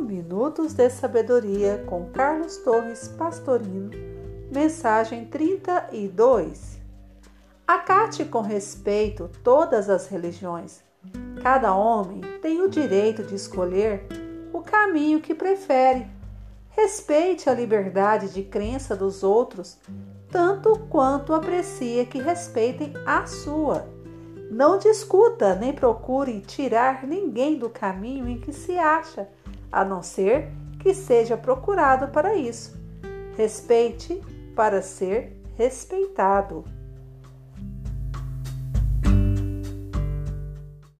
Minutos de Sabedoria com Carlos Torres Pastorino, mensagem 32. Acate com respeito todas as religiões. Cada homem tem o direito de escolher o caminho que prefere. Respeite a liberdade de crença dos outros, tanto quanto aprecia que respeitem a sua. Não discuta nem procure tirar ninguém do caminho em que se acha, a não ser que seja procurado para isso. Respeite para ser respeitado.